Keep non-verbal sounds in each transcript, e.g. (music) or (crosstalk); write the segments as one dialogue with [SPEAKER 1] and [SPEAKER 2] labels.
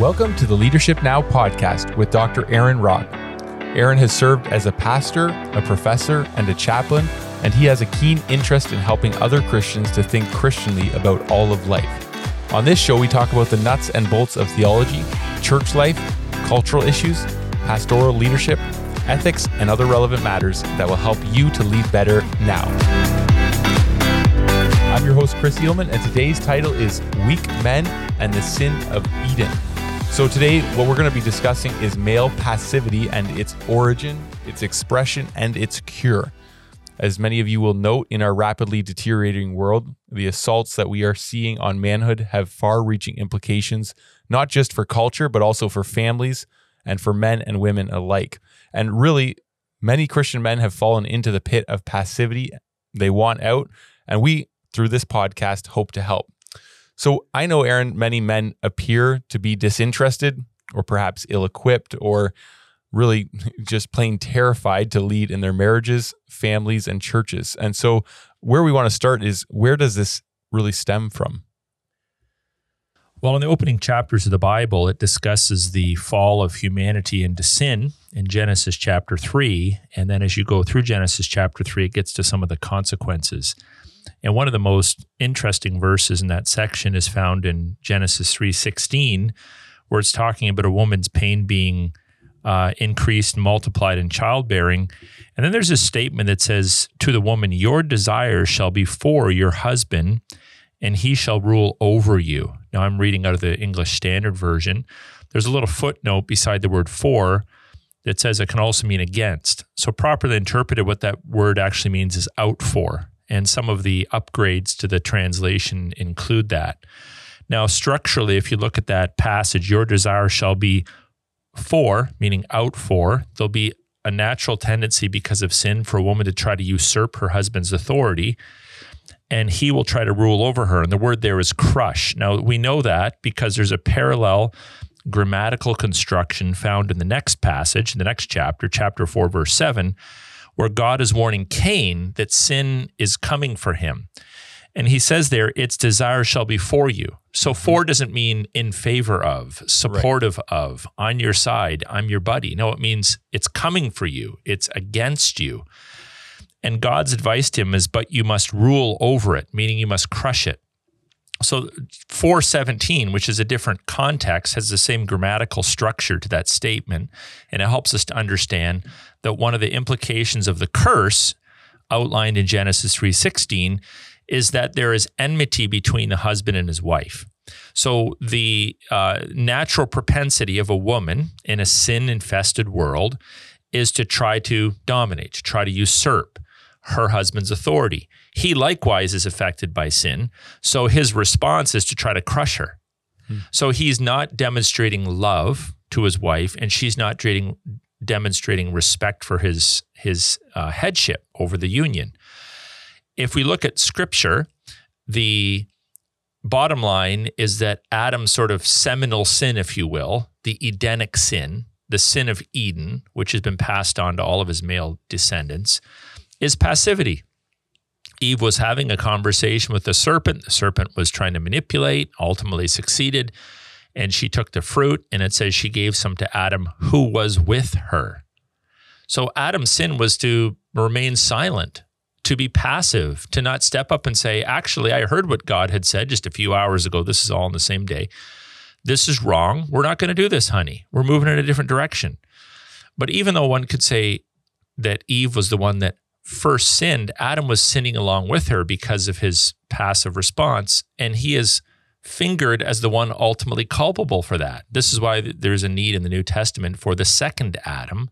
[SPEAKER 1] Welcome to the Leadership Now podcast with Dr. Aaron Rock. Aaron has served as a pastor, a professor, and a chaplain, and he has a keen interest in helping other Christians to think Christianly about all of life. On this show, we talk about the nuts and bolts of theology, church life, cultural issues, pastoral leadership, ethics, and other relevant matters that will help you to lead better now. I'm your host, Chris Eelman, and today's title is Weak Men and the Sin of Eden. So, today, what we're going to be discussing is male passivity and its origin, its expression, and its cure. As many of you will note, in our rapidly deteriorating world, the assaults that we are seeing on manhood have far reaching implications, not just for culture, but also for families and for men and women alike. And really, many Christian men have fallen into the pit of passivity. They want out, and we, through this podcast, hope to help. So I know, Aaron, many men appear to be disinterested or perhaps ill equipped or really (laughs) just plain terrified to lead in their marriages, families, and churches. And so, where we want to start is where does this really stem from?
[SPEAKER 2] Well, in the opening chapters of the Bible, it discusses the fall of humanity into sin in Genesis chapter 3. And then as you go through Genesis chapter 3, it gets to some of the consequences. And one of the most interesting verses in that section is found in Genesis 3:16, where it's talking about a woman's pain being uh, increased, multiplied in childbearing. And then there's a statement that says, To the woman, your desire shall be for your husband, and he shall rule over you. Now I'm reading out of the English Standard Version. There's a little footnote beside the word for that says it can also mean against. So, properly interpreted, what that word actually means is out for and some of the upgrades to the translation include that. Now, structurally, if you look at that passage, your desire shall be for, meaning out for, there'll be a natural tendency because of sin for a woman to try to usurp her husband's authority, and he will try to rule over her. And the word there is crush. Now, we know that because there's a parallel grammatical construction found in the next passage, in the next chapter, chapter 4, verse 7 where God is warning Cain that sin is coming for him. And he says there, its desire shall be for you. So mm-hmm. for doesn't mean in favor of, supportive right. of, on your side, I'm your buddy. No, it means it's coming for you, it's against you. And God's advice to him is, but you must rule over it, meaning you must crush it. So 417, which is a different context, has the same grammatical structure to that statement. And it helps us to understand that one of the implications of the curse outlined in Genesis 3:16 is that there is enmity between the husband and his wife. So the uh, natural propensity of a woman in a sin-infested world is to try to dominate, to try to usurp her husband's authority. He likewise is affected by sin. So his response is to try to crush her. Hmm. So he's not demonstrating love to his wife, and she's not trading, demonstrating respect for his, his uh, headship over the union. If we look at scripture, the bottom line is that Adam's sort of seminal sin, if you will, the Edenic sin, the sin of Eden, which has been passed on to all of his male descendants, is passivity. Eve was having a conversation with the serpent. The serpent was trying to manipulate, ultimately succeeded, and she took the fruit, and it says she gave some to Adam who was with her. So Adam's sin was to remain silent, to be passive, to not step up and say, Actually, I heard what God had said just a few hours ago. This is all in the same day. This is wrong. We're not going to do this, honey. We're moving in a different direction. But even though one could say that Eve was the one that first sinned, Adam was sinning along with her because of his passive response. And he is fingered as the one ultimately culpable for that. This is why there's a need in the New Testament for the second Adam,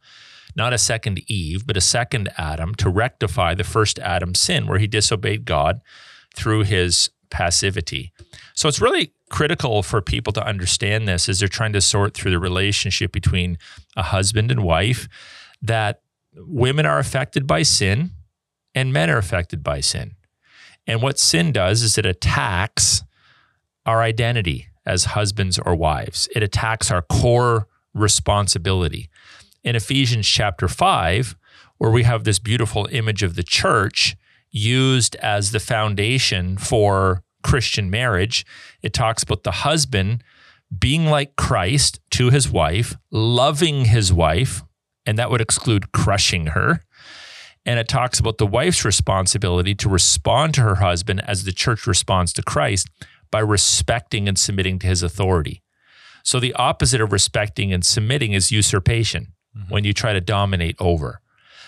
[SPEAKER 2] not a second Eve, but a second Adam to rectify the first Adam's sin where he disobeyed God through his passivity. So it's really critical for people to understand this as they're trying to sort through the relationship between a husband and wife that women are affected by sin and men are affected by sin. And what sin does is it attacks our identity as husbands or wives, it attacks our core responsibility. In Ephesians chapter 5, where we have this beautiful image of the church used as the foundation for Christian marriage, it talks about the husband being like Christ to his wife, loving his wife, and that would exclude crushing her. And it talks about the wife's responsibility to respond to her husband as the church responds to Christ by respecting and submitting to his authority. So the opposite of respecting and submitting is usurpation mm-hmm. when you try to dominate over.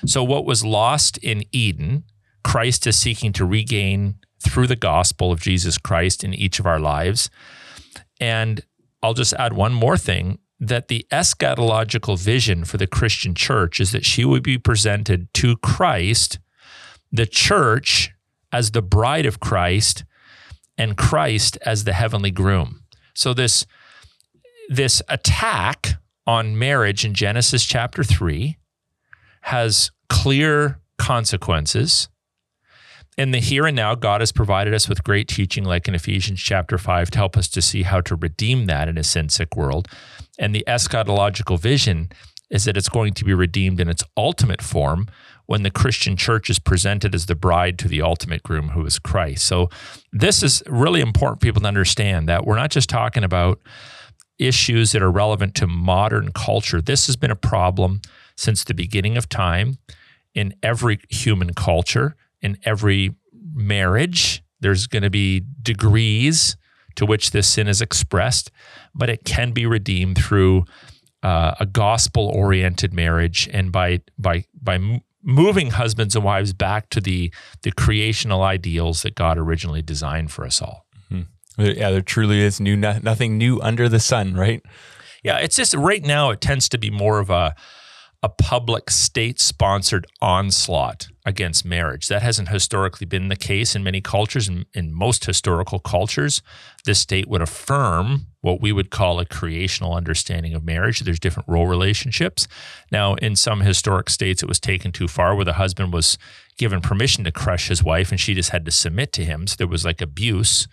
[SPEAKER 2] So what was lost in Eden, Christ is seeking to regain through the gospel of Jesus Christ in each of our lives. And I'll just add one more thing that the eschatological vision for the Christian church is that she would be presented to Christ, the church as the bride of Christ, and Christ as the heavenly groom. So this this attack on marriage in Genesis chapter 3 has clear consequences. In the here and now, God has provided us with great teaching, like in Ephesians chapter 5, to help us to see how to redeem that in a sin sick world. And the eschatological vision is that it's going to be redeemed in its ultimate form when the Christian church is presented as the bride to the ultimate groom who is Christ. So this is really important for people to understand that we're not just talking about issues that are relevant to modern culture. This has been a problem since the beginning of time in every human culture, in every marriage. There's going to be degrees to which this sin is expressed, but it can be redeemed through uh, a gospel-oriented marriage and by by by moving husbands and wives back to the the creational ideals that God originally designed for us all.
[SPEAKER 1] Mm-hmm. Yeah, there truly is new nothing new under the sun, right?
[SPEAKER 2] Yeah, it's just right now it tends to be more of a a public state sponsored onslaught against marriage. That hasn't historically been the case in many cultures. In, in, most historical cultures, the state would affirm what we would call a creational understanding of marriage. There's different role relationships. Now, in some historic states, it was taken too far where the husband was given permission to crush his wife and she just had to submit to him. So there was like abuse.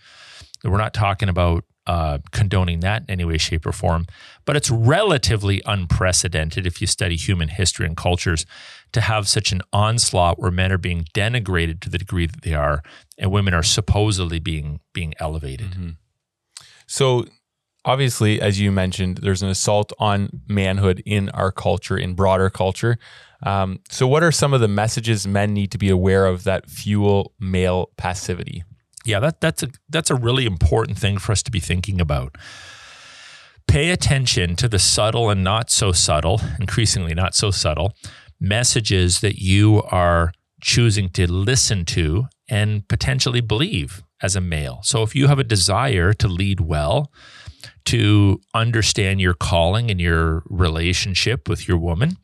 [SPEAKER 2] We're not talking about uh, condoning that in any way, shape, or form. But it's relatively unprecedented if you study human history and cultures to have such an onslaught where men are being denigrated to the degree that they are, and women are supposedly being being elevated. Mm-hmm.
[SPEAKER 1] So obviously, as you mentioned, there's an assault on manhood in our culture, in broader culture. Um, so, what are some of the messages men need to be aware of that fuel male passivity?
[SPEAKER 2] Yeah, that, that's a that's a really important thing for us to be thinking about. Pay attention to the subtle and not so subtle, increasingly not so subtle, messages that you are choosing to listen to and potentially believe as a male. So if you have a desire to lead well, to understand your calling and your relationship with your woman,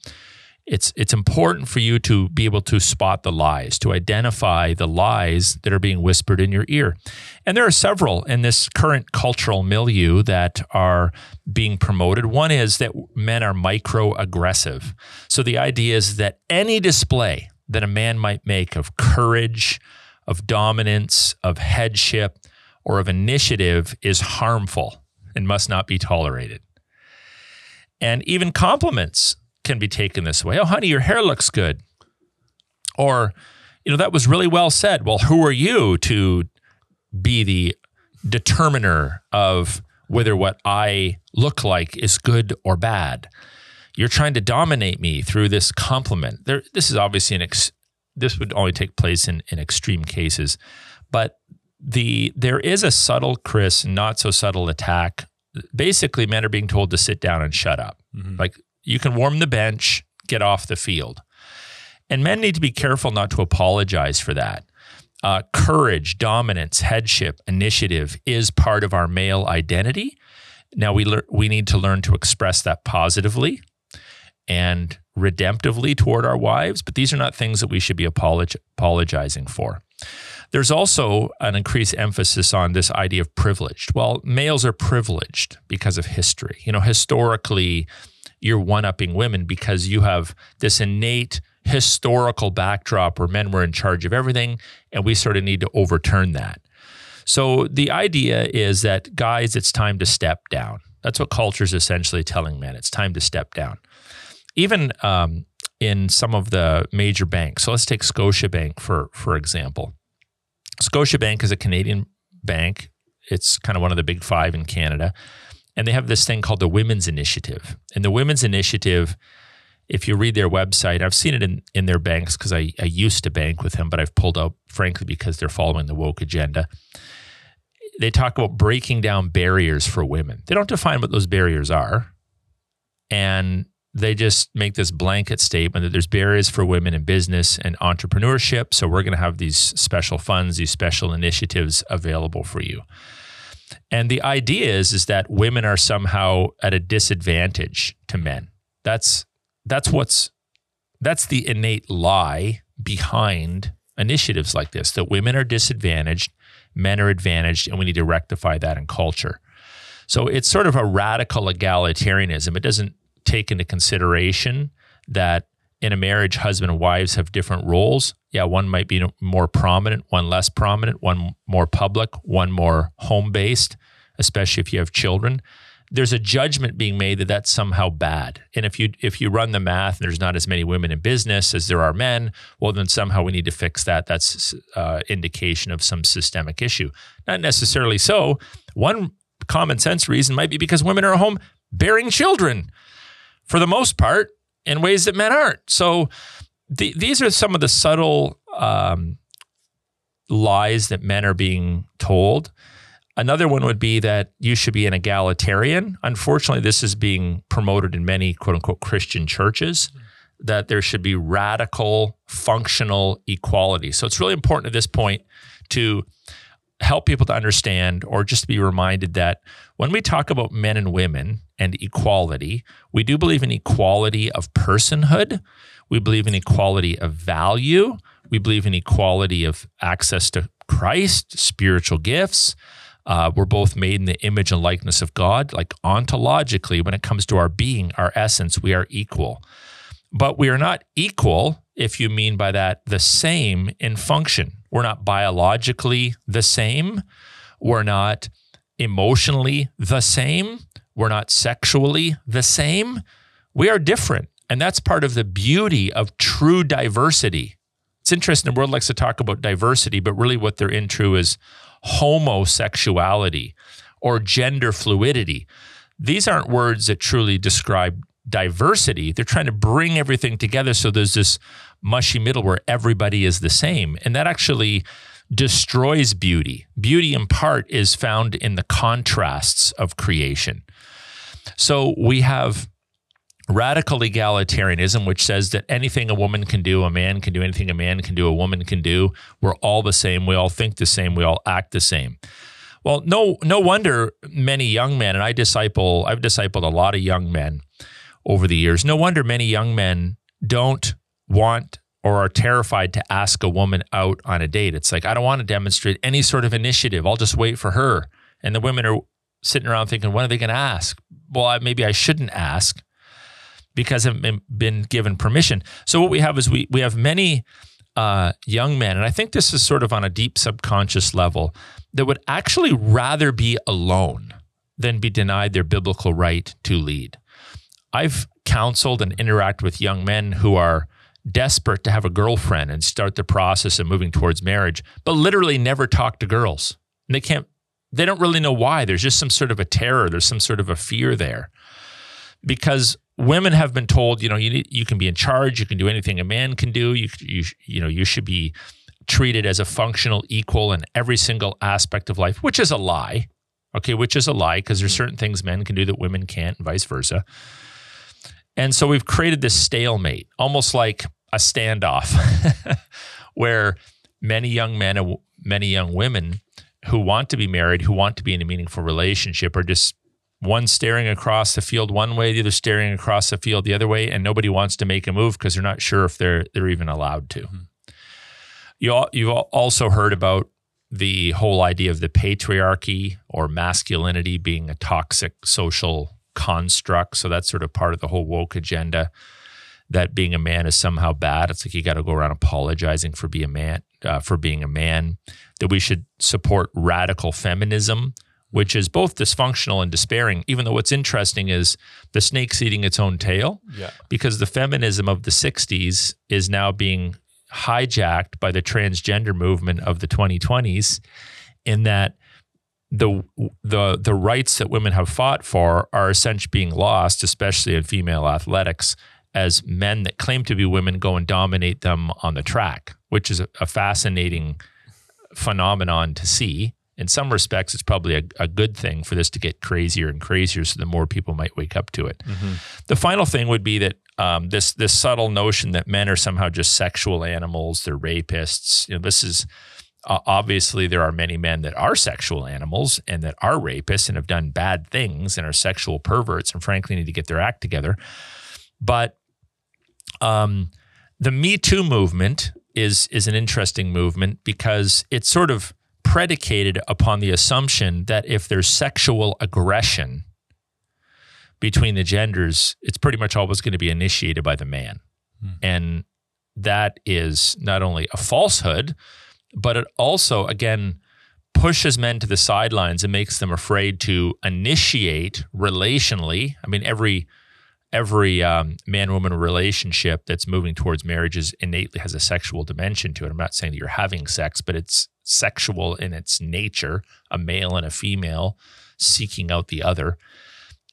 [SPEAKER 2] it's it's important for you to be able to spot the lies, to identify the lies that are being whispered in your ear. And there are several in this current cultural milieu that are being promoted. One is that men are microaggressive. So the idea is that any display that a man might make of courage, of dominance, of headship, or of initiative is harmful and must not be tolerated. And even compliments can be taken this way. Oh, honey, your hair looks good. Or, you know, that was really well said. Well, who are you to be the determiner of whether what I look like is good or bad? You're trying to dominate me through this compliment. There, this is obviously an ex, this would only take place in, in extreme cases, but the there is a subtle, Chris, not so subtle attack. Basically, men are being told to sit down and shut up. Mm-hmm. Like you can warm the bench, get off the field. And men need to be careful not to apologize for that. Uh, courage, dominance, headship, initiative is part of our male identity. Now we le- we need to learn to express that positively and redemptively toward our wives, but these are not things that we should be apolog- apologizing for. There's also an increased emphasis on this idea of privileged. Well, males are privileged because of history. You know, historically, you're one upping women because you have this innate historical backdrop where men were in charge of everything, and we sort of need to overturn that. So the idea is that, guys, it's time to step down. That's what culture is essentially telling men. It's time to step down. Even um, in some of the major banks. So let's take Scotiabank for for example. Scotiabank is a Canadian bank. It's kind of one of the big five in Canada. And they have this thing called the Women's Initiative. And the Women's Initiative, if you read their website, I've seen it in, in their banks because I, I used to bank with them, but I've pulled out, frankly, because they're following the woke agenda. They talk about breaking down barriers for women. They don't define what those barriers are. And they just make this blanket statement that there's barriers for women in business and entrepreneurship. So we're going to have these special funds, these special initiatives available for you. And the idea is, is that women are somehow at a disadvantage to men. That's that's what's that's the innate lie behind initiatives like this that women are disadvantaged, men are advantaged, and we need to rectify that in culture. So it's sort of a radical egalitarianism. It doesn't take into consideration that in a marriage, husband and wives have different roles. Yeah, one might be more prominent, one less prominent, one more public, one more home based, especially if you have children. There's a judgment being made that that's somehow bad. And if you if you run the math and there's not as many women in business as there are men, well then somehow we need to fix that. That's uh, indication of some systemic issue. Not necessarily so. One common sense reason might be because women are home bearing children for the most part in ways that men aren't. So the, these are some of the subtle um, lies that men are being told. Another one would be that you should be an egalitarian. Unfortunately, this is being promoted in many quote unquote Christian churches that there should be radical functional equality. So it's really important at this point to help people to understand or just be reminded that when we talk about men and women and equality, we do believe in equality of personhood. We believe in equality of value. We believe in equality of access to Christ, spiritual gifts. Uh, we're both made in the image and likeness of God. Like ontologically, when it comes to our being, our essence, we are equal. But we are not equal, if you mean by that the same in function. We're not biologically the same. We're not emotionally the same. We're not sexually the same. We are different. And that's part of the beauty of true diversity. It's interesting, the world likes to talk about diversity, but really what they're into is homosexuality or gender fluidity. These aren't words that truly describe diversity. They're trying to bring everything together so there's this mushy middle where everybody is the same. And that actually destroys beauty. Beauty, in part, is found in the contrasts of creation. So we have radical egalitarianism, which says that anything a woman can do, a man can do, anything a man can do, a woman can do. We're all the same. We all think the same. We all act the same. Well, no, no wonder many young men, and I disciple, I've discipled a lot of young men over the years. No wonder many young men don't want or are terrified to ask a woman out on a date. It's like, I don't want to demonstrate any sort of initiative. I'll just wait for her. And the women are sitting around thinking, when are they going to ask? Well, I, maybe I shouldn't ask because I've been given permission. So what we have is we we have many uh, young men, and I think this is sort of on a deep subconscious level that would actually rather be alone than be denied their biblical right to lead. I've counseled and interact with young men who are desperate to have a girlfriend and start the process of moving towards marriage, but literally never talk to girls. And they can't they don't really know why. There's just some sort of a terror, there's some sort of a fear there. Because women have been told, you know, you need, you can be in charge, you can do anything a man can do. You you you know, you should be treated as a functional equal in every single aspect of life, which is a lie. Okay, which is a lie because there's mm. certain things men can do that women can't and vice versa. And so we've created this stalemate, almost like a standoff (laughs) where many young men and many young women who want to be married, who want to be in a meaningful relationship, are just one staring across the field one way, the other staring across the field the other way, and nobody wants to make a move because they're not sure if they're they're even allowed to. Mm-hmm. You all, you've also heard about the whole idea of the patriarchy or masculinity being a toxic social construct. So that's sort of part of the whole woke agenda that being a man is somehow bad. It's like you got to go around apologizing for being a man, uh, for being a man. That we should support radical feminism, which is both dysfunctional and despairing. Even though what's interesting is the snake's eating its own tail, yeah. because the feminism of the '60s is now being hijacked by the transgender movement of the 2020s, in that the the the rights that women have fought for are essentially being lost, especially in female athletics, as men that claim to be women go and dominate them on the track, which is a, fascinating phenomenon to see. In some respects, it's probably a, a, good thing for this to get crazier and crazier, so the more people might wake up to it. Mm-hmm. The final thing would be that um, this this subtle notion that men are somehow just sexual animals, they're rapists. You know, this is uh, obviously there are many men that are sexual animals and that are rapists and have done bad things and are sexual perverts and frankly need to get their act together. But um, the Me Too movement is is an interesting movement because it's sort of predicated upon the assumption that if there's sexual aggression between the genders, it's pretty much always going to be initiated by the man. Hmm. And that is not only a falsehood, but it also, again, pushes men to the sidelines and makes them afraid to initiate relationally. I mean, every every um, man woman relationship that's moving towards marriage is innately has a sexual dimension to it. I'm not saying that you're having sex, but it's sexual in its nature, a male and a female seeking out the other.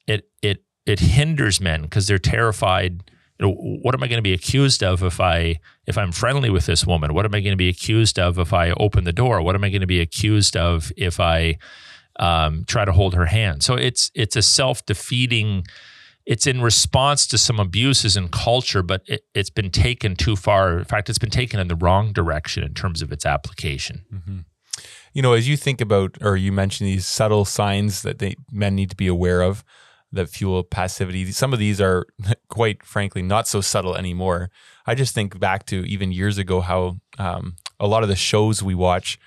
[SPEAKER 2] It it it hinders men because they're terrified you know, what am I going to be accused of if I if I'm friendly with this woman? What am I going to be accused of if I open the door? What am I going to be accused of if I um, try to hold her hand? So it's it's a self defeating. It's in response to some abuses in culture, but it, has been taken too far. In fact, it's been taken in the wrong direction in terms of its application.
[SPEAKER 1] Mm-hmm. You know, as you think about, or you mentioned these subtle signs that they, men need to be aware of that fuel passivity. Some of these are (laughs) quite frankly not so subtle anymore. I just think back to even years ago how um, a lot of the shows we watch,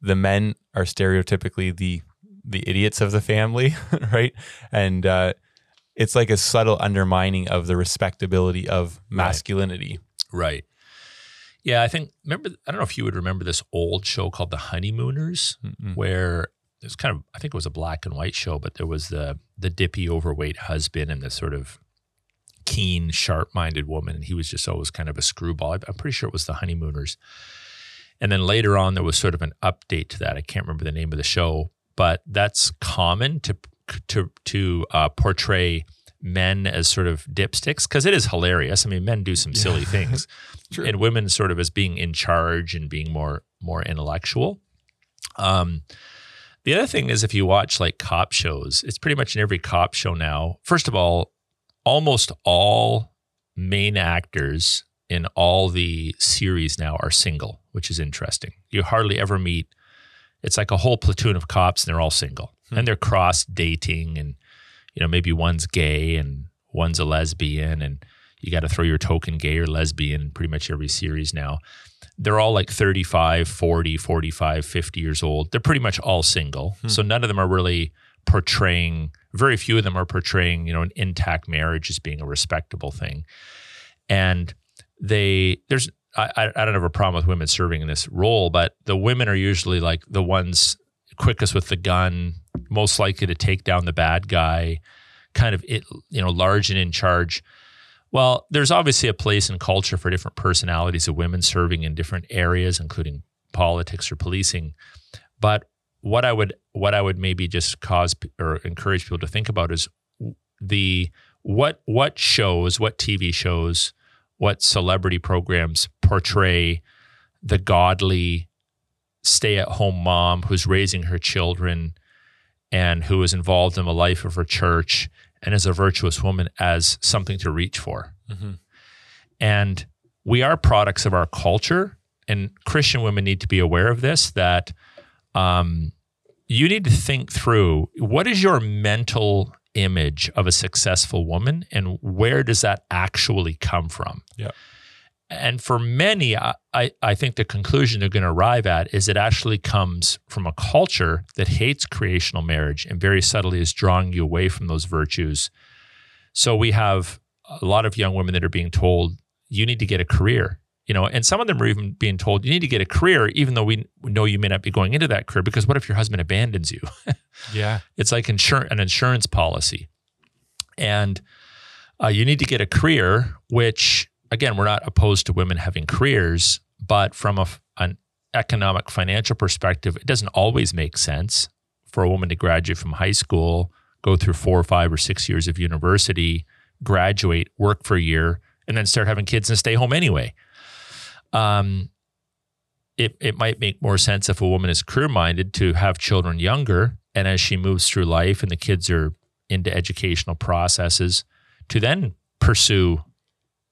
[SPEAKER 1] the men are stereotypically the the idiots of the family, (laughs) right? And uh, it's like a subtle undermining of the respectability of masculinity.
[SPEAKER 2] Right. right. Yeah, I think remember I don't know if you would remember this old show called The Honeymooners, mm where it was kind of I think it was a black and white show, but there was the the dippy overweight husband and the sort of keen, sharp-minded woman, and he was just always kind of a screwball. I'm pretty sure it was the honeymooners. And then later on, there was sort of an update to that. I can't remember the name of the show, but that's common to to to uh, portray men as sort of dipsticks because it is hilarious. I mean, men do some silly (laughs) things, and women sort of as being in charge and being more more intellectual. Um, the other thing is if you watch like cop shows, it's pretty much in every cop show now. First of all, almost all main actors in all the series now are single, which is interesting. You hardly ever meet it's like a whole platoon of cops and they're all single. Hmm. And they're cross dating and you know, maybe one's gay and one's a lesbian and you got to throw your token gay or lesbian in pretty much every series now they're all like 35, 40, 45, 50 years old. They're pretty much all single. Hmm. So none of them are really portraying, very few of them are portraying, you know, an intact marriage as being a respectable thing. And they, there's, I, I don't have a problem with women serving in this role, but the women are usually like the ones quickest with the gun, most likely to take down the bad guy, kind of, it, you know, large and in charge. Well, there's obviously a place and culture for different personalities of women serving in different areas, including politics or policing. But what I would what I would maybe just cause or encourage people to think about is the what what shows, what TV shows, what celebrity programs portray the godly stay-at-home mom who's raising her children and who is involved in the life of her church and as a virtuous woman as something to reach for. Mm-hmm. And we are products of our culture, and Christian women need to be aware of this that um, you need to think through what is your mental image of a successful woman and where does that actually come from?
[SPEAKER 1] Yeah.
[SPEAKER 2] And for many, I, I think the conclusion they're going to arrive at is it actually comes from a culture that hates creational marriage and very subtly is drawing you away from those virtues. So we have a lot of young women that are being told, you need to get a career. You know, and some of them are even being told you need to get a career, even though we know you may not be going into that career. Because what if your husband abandons you? (laughs)
[SPEAKER 1] yeah,
[SPEAKER 2] it's like insur- an insurance policy, and uh, you need to get a career, which again, we're not opposed to women having careers, but from a, an economic financial perspective, it doesn't always make sense for a woman to graduate from high school, go through four or five or six years of university, graduate, work for a year, and then start having kids and stay home anyway. Um, it, it might make more sense if a woman is career minded to have children younger. And as she moves through life and the kids are into educational processes, to then pursue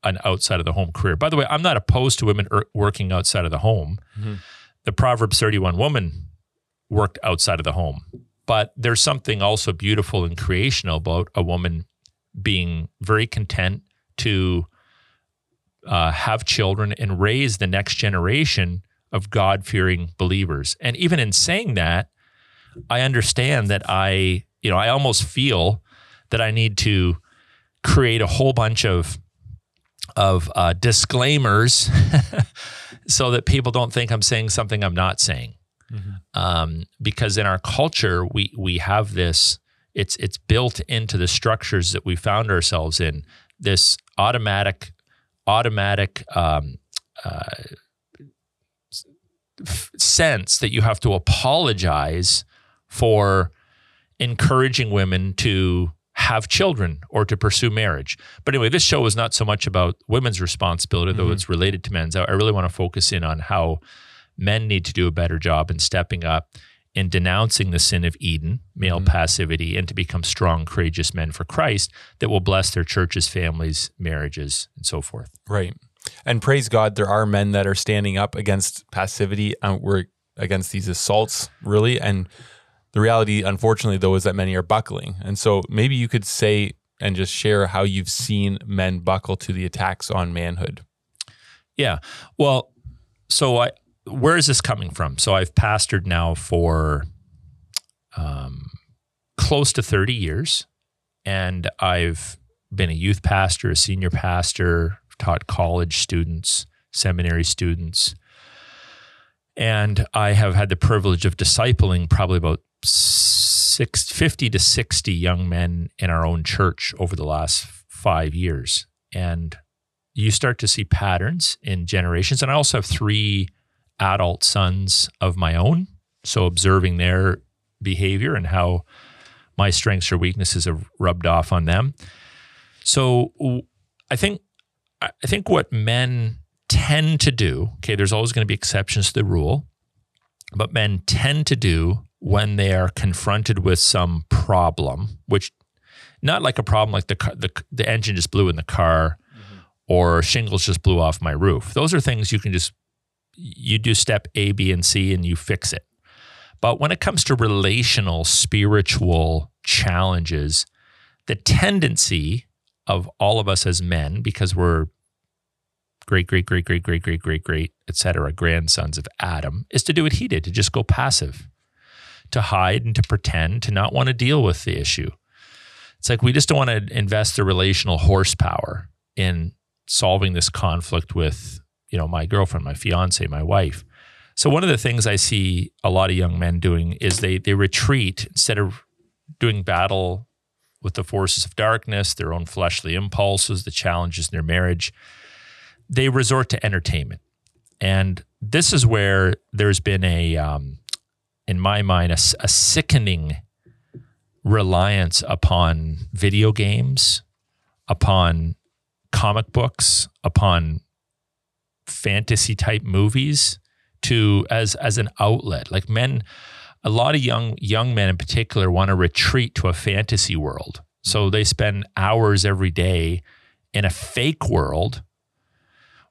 [SPEAKER 2] an outside of the home career. By the way, I'm not opposed to women er- working outside of the home. Mm-hmm. The Proverbs 31 woman worked outside of the home. But there's something also beautiful and creational about a woman being very content to uh, have children and raise the next generation of God fearing believers. And even in saying that, I understand that I, you know, I almost feel that I need to create a whole bunch of of uh, disclaimers (laughs) so that people don't think I'm saying something I'm not saying. Mm-hmm. Um, because in our culture, we we have this. It's it's built into the structures that we found ourselves in. This automatic automatic um, uh, f- sense that you have to apologize for encouraging women to have children or to pursue marriage. But anyway, this show is not so much about women's responsibility, though mm-hmm. it's related to men's. I really want to focus in on how men need to do a better job in stepping up in denouncing the sin of Eden, male mm-hmm. passivity, and to become strong, courageous men for Christ that will bless their churches, families, marriages, and so forth.
[SPEAKER 1] Right. And praise God, there are men that are standing up against passivity. Uh, we're against these assaults, really. And the reality, unfortunately, though, is that many are buckling. And so maybe you could say and just share how you've seen men buckle to the attacks on manhood.
[SPEAKER 2] Yeah. Well, so I, where is this coming from? So I've pastored now for um, close to 30 years, and I've been a youth pastor, a senior pastor, taught college students, seminary students. And I have had the privilege of discipling probably about six, 50 to 60 young men in our own church over the last five years. And you start to see patterns in generations. And I also have three adult sons of my own. So observing their behavior and how my strengths or weaknesses have rubbed off on them. So I think I think what men tend to do, okay, there's always going to be exceptions to the rule, but men tend to do when they are confronted with some problem, which not like a problem like the the, the engine just blew in the car mm-hmm. or shingles just blew off my roof. Those are things you can just you do step A, B, and C and you fix it. But when it comes to relational, spiritual challenges, the tendency of all of us as men, because we're great, great, great, great, great, great, great, great, etc., grandsons of Adam, is to do what he did, to just go passive, to hide and to pretend, to not want to deal with the issue. It's like we just don't want to invest the relational horsepower in solving this conflict with you know, my girlfriend, my fiance, my wife. So one of the things I see a lot of young men doing is they they retreat instead of doing battle with the forces of darkness, their own fleshly impulses, the challenges in their marriage. They resort to entertainment, and this is where there's been a, um, in my mind, a, a sickening reliance upon video games, upon comic books, upon fantasy type movies to as as an outlet. Like men, a lot of young young men in particular want to retreat to a fantasy world. So they spend hours every day in a fake world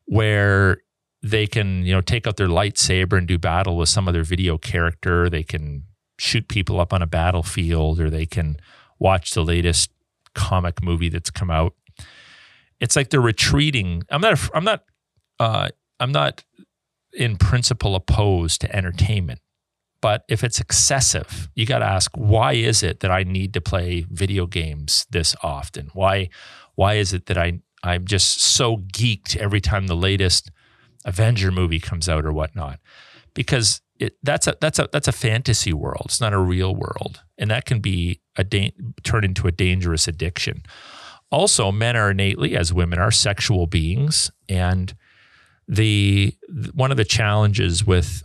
[SPEAKER 2] where they can, you know, take out their lightsaber and do battle with some other video character. They can shoot people up on a battlefield or they can watch the latest comic movie that's come out. It's like they're retreating. I'm not I'm not uh, I'm not in principle opposed to entertainment. But if it's excessive, you got to ask why is it that I need to play video games this often? Why why is it that I I'm just so geeked every time the latest Avenger movie comes out or whatnot? Because it, that's a that's a that's a fantasy world. It's not a real world, and that can be a da- turn into a dangerous addiction. Also, men are innately, as women are, sexual beings, and the one of the challenges with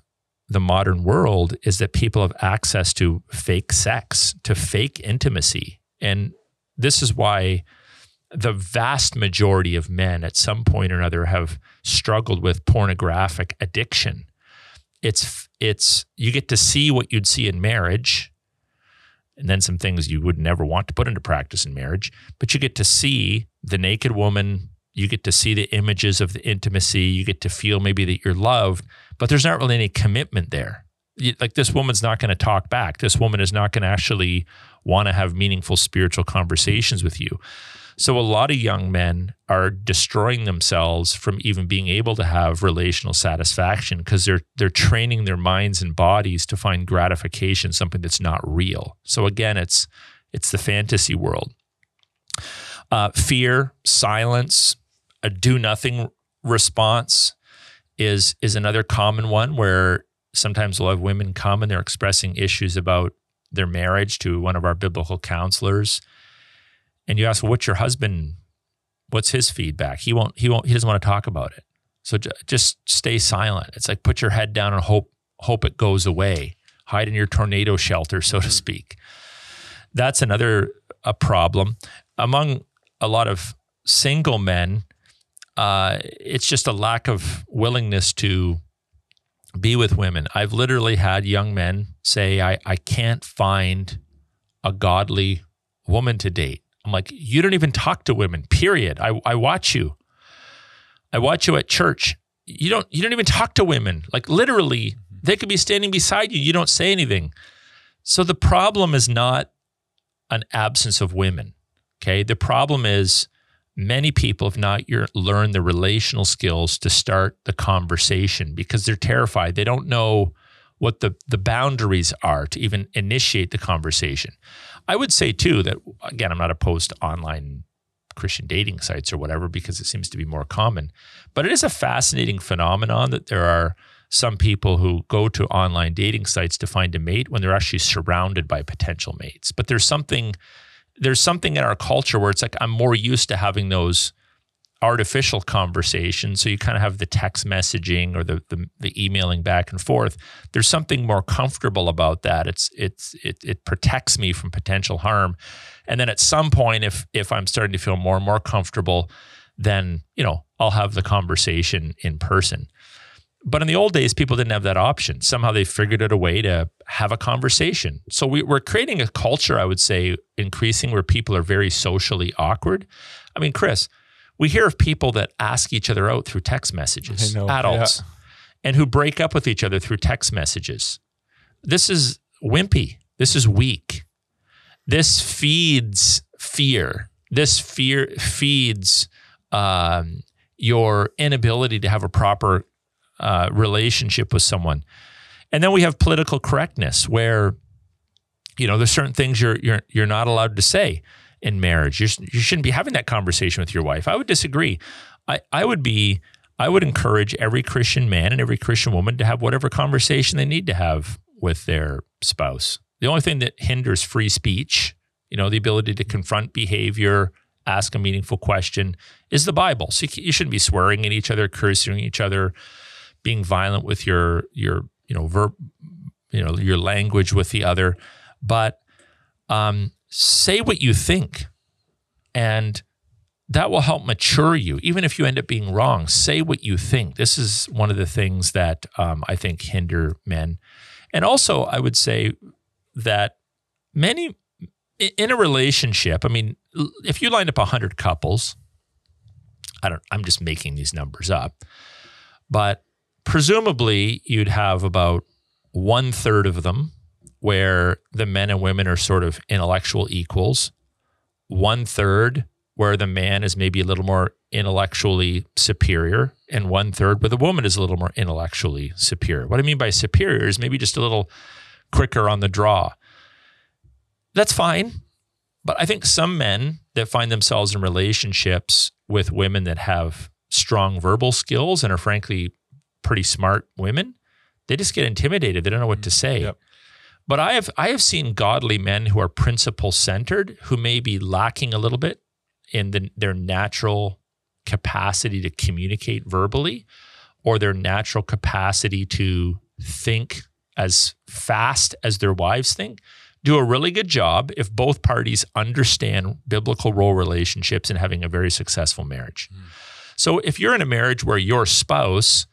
[SPEAKER 2] the modern world is that people have access to fake sex, to fake intimacy. And this is why the vast majority of men at some point or another have struggled with pornographic addiction. It's it's you get to see what you'd see in marriage and then some things you would never want to put into practice in marriage, but you get to see the naked woman, you get to see the images of the intimacy, you get to feel maybe that you're loved, but there's not really any commitment there. Like this woman's not going to talk back. This woman is not going to actually want to have meaningful spiritual conversations with you. So a lot of young men are destroying themselves from even being able to have relational satisfaction because they're they're training their minds and bodies to find gratification something that's not real. So again, it's it's the fantasy world. Uh, fear, silence, a do nothing response is is another common one where sometimes we'll have women come and they're expressing issues about their marriage to one of our biblical counselors and you ask, well, what's your husband? What's his feedback? He won't. He won't. He doesn't want to talk about it. So j- just stay silent. It's like put your head down and hope hope it goes away. Hide in your tornado shelter, so to mm-hmm. speak. That's another a problem among a lot of single men. Uh, it's just a lack of willingness to be with women. I've literally had young men say, I, I can't find a godly woman to date. I'm like, you don't even talk to women, period. I, I watch you. I watch you at church. You don't you don't even talk to women. Like literally, mm-hmm. they could be standing beside you. You don't say anything. So the problem is not an absence of women. Okay. The problem is many people have not your, learned the relational skills to start the conversation because they're terrified. They don't know what the, the boundaries are to even initiate the conversation. I would say too that again, I'm not opposed to online Christian dating sites or whatever because it seems to be more common. But it is a fascinating phenomenon that there are some people who go to online dating sites to find a mate when they're actually surrounded by potential mates. But there's something there's something in our culture where it's like I'm more used to having those artificial conversation. So you kind of have the text messaging or the, the, the emailing back and forth. There's something more comfortable about that. It's it's it it protects me from potential harm. And then at some point, if if I'm starting to feel more and more comfortable, then you know I'll have the conversation in person. But in the old days, people didn't have that option. Somehow they figured out a way to have a conversation. So we, we're creating a culture, I would say, increasing where people are very socially awkward. I mean, Chris, we hear of people that ask each other out through text messages, adults, yeah. and who break up with each other through text messages. This is wimpy. This is weak. This feeds fear. This fear feeds um, your inability to have a proper uh, relationship with someone. And then we have political correctness, where you know there's certain things you're you're you're not allowed to say in marriage. You're, you shouldn't be having that conversation with your wife. I would disagree. I, I would be, I would encourage every Christian man and every Christian woman to have whatever conversation they need to have with their spouse. The only thing that hinders free speech, you know, the ability to confront behavior, ask a meaningful question, is the Bible. So you, you shouldn't be swearing at each other, cursing each other, being violent with your your you know verb, you know your language with the other. But um, say what you think. And that will help mature you. Even if you end up being wrong, say what you think. This is one of the things that um, I think hinder men. And also, I would say that many in a relationship, I mean, if you line up 100 couples, I don't, I'm just making these numbers up, but presumably you'd have about one third of them where the men and women are sort of intellectual equals, one third where the man is maybe a little more intellectually superior, and one third where the woman is a little more intellectually superior. What I mean by superior is maybe just a little quicker on the draw. That's fine. But I think some men that find themselves in relationships with women that have strong verbal skills and are frankly pretty smart women, they just get intimidated. They don't know what to mm-hmm. say. Yep. But I have I have seen godly men who are principle centered who may be lacking a little bit in the, their natural capacity to communicate verbally or their natural capacity to think as fast as their wives think do a really good job if both parties understand biblical role relationships and having a very successful marriage. Mm. So if you're in a marriage where your spouse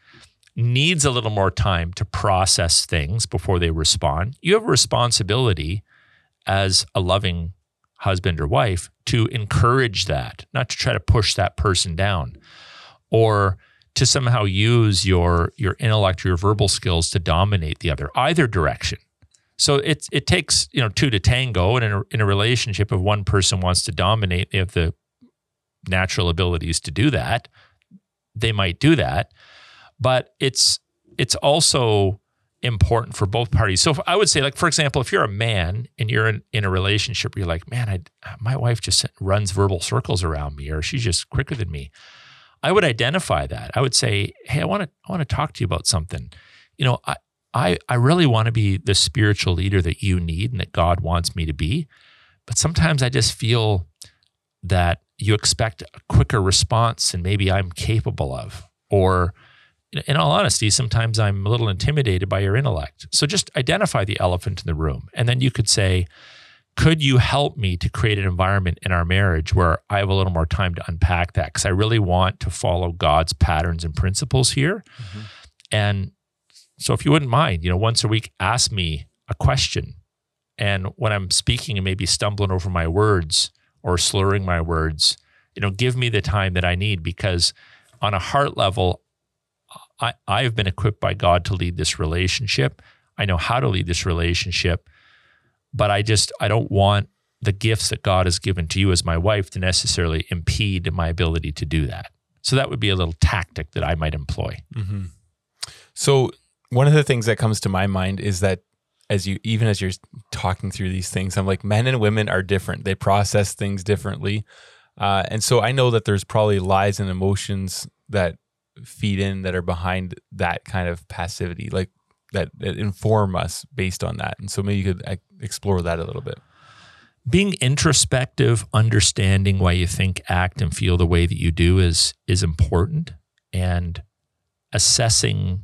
[SPEAKER 2] needs a little more time to process things before they respond, you have a responsibility as a loving husband or wife to encourage that, not to try to push that person down or to somehow use your your intellect or your verbal skills to dominate the other either direction so it it takes you know two to tango, and in a, in a relationship, if one person wants to dominate, they have the natural abilities to do that. They might do that, but it's it's also important for both parties. So I would say, like for example, if you're a man and you're in, in a relationship, where you're like, man, I, my wife just runs verbal circles around me, or she's just quicker than me. I would identify that. I would say, hey, I want to I want to talk to you about something. You know, I, I, I really want to be the spiritual leader that you need and that God wants me to be. But sometimes I just feel that you expect a quicker response than maybe I'm capable of. Or, in all honesty, sometimes I'm a little intimidated by your intellect. So just identify the elephant in the room. And then you could say, could you help me to create an environment in our marriage where I have a little more time to unpack that? Because I really want to follow God's patterns and principles here. Mm-hmm. And so if you wouldn't mind, you know, once a week, ask me a question. And when I'm speaking and maybe stumbling over my words or slurring my words, you know, give me the time that I need because on a heart level, I, I've been equipped by God to lead this relationship. I know how to lead this relationship, but I just, I don't want the gifts that God has given to you as my wife to necessarily impede my ability to do that. So that would be a little tactic that I might employ.
[SPEAKER 1] Mm-hmm. So one of the things that comes to my mind is that as you even as you're talking through these things i'm like men and women are different they process things differently uh, and so i know that there's probably lies and emotions that feed in that are behind that kind of passivity like that, that inform us based on that. And so maybe you could explore that a little bit.
[SPEAKER 2] Being introspective understanding why you think act and feel the way that you do is is important. And assessing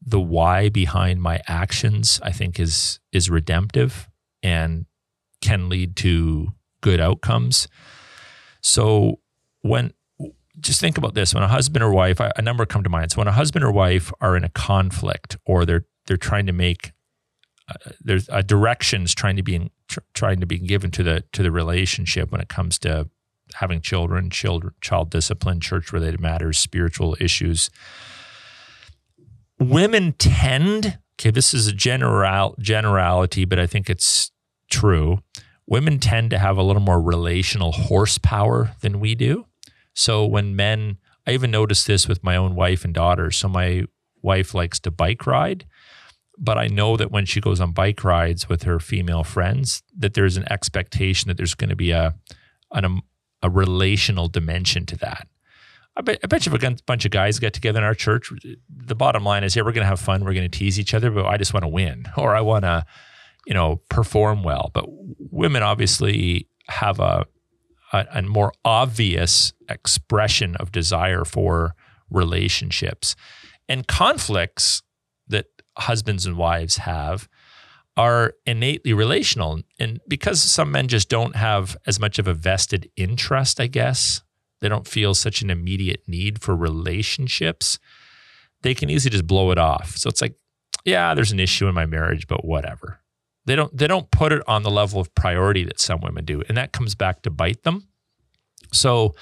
[SPEAKER 2] the why behind my actions i think is is redemptive and can lead to good outcomes. So when just think about this when a husband or wife a number come to mind so when a husband or wife are in a conflict or they're they're trying to make uh, there's a directions trying to be in, tr- trying to be given to the to the relationship when it comes to having children children child discipline church related matters spiritual issues women tend, okay, this is a general generality, but I think it's true. Women tend to have a little more relational horsepower than we do. So when men, I even noticed this with my own wife and daughter. So my wife likes to bike ride, but I know that when she goes on bike rides with her female friends, that there's an expectation that there's going to be a an, um, a relational dimension to that. I bet, I bet you if a bunch of guys get together in our church, the bottom line is, yeah, we're going to have fun. We're going to tease each other, but I just want to win or I want to, you know, perform well. But women obviously have a, a, a more obvious expression of desire for relationships and conflicts that husbands and wives have are innately relational. And because some men just don't have as much of a vested interest, I guess, they don't feel such an immediate need for relationships, they can easily just blow it off. So it's like, yeah, there's an issue in my marriage, but whatever. They don't they don't put it on the level of priority that some women do. And that comes back to bite them. So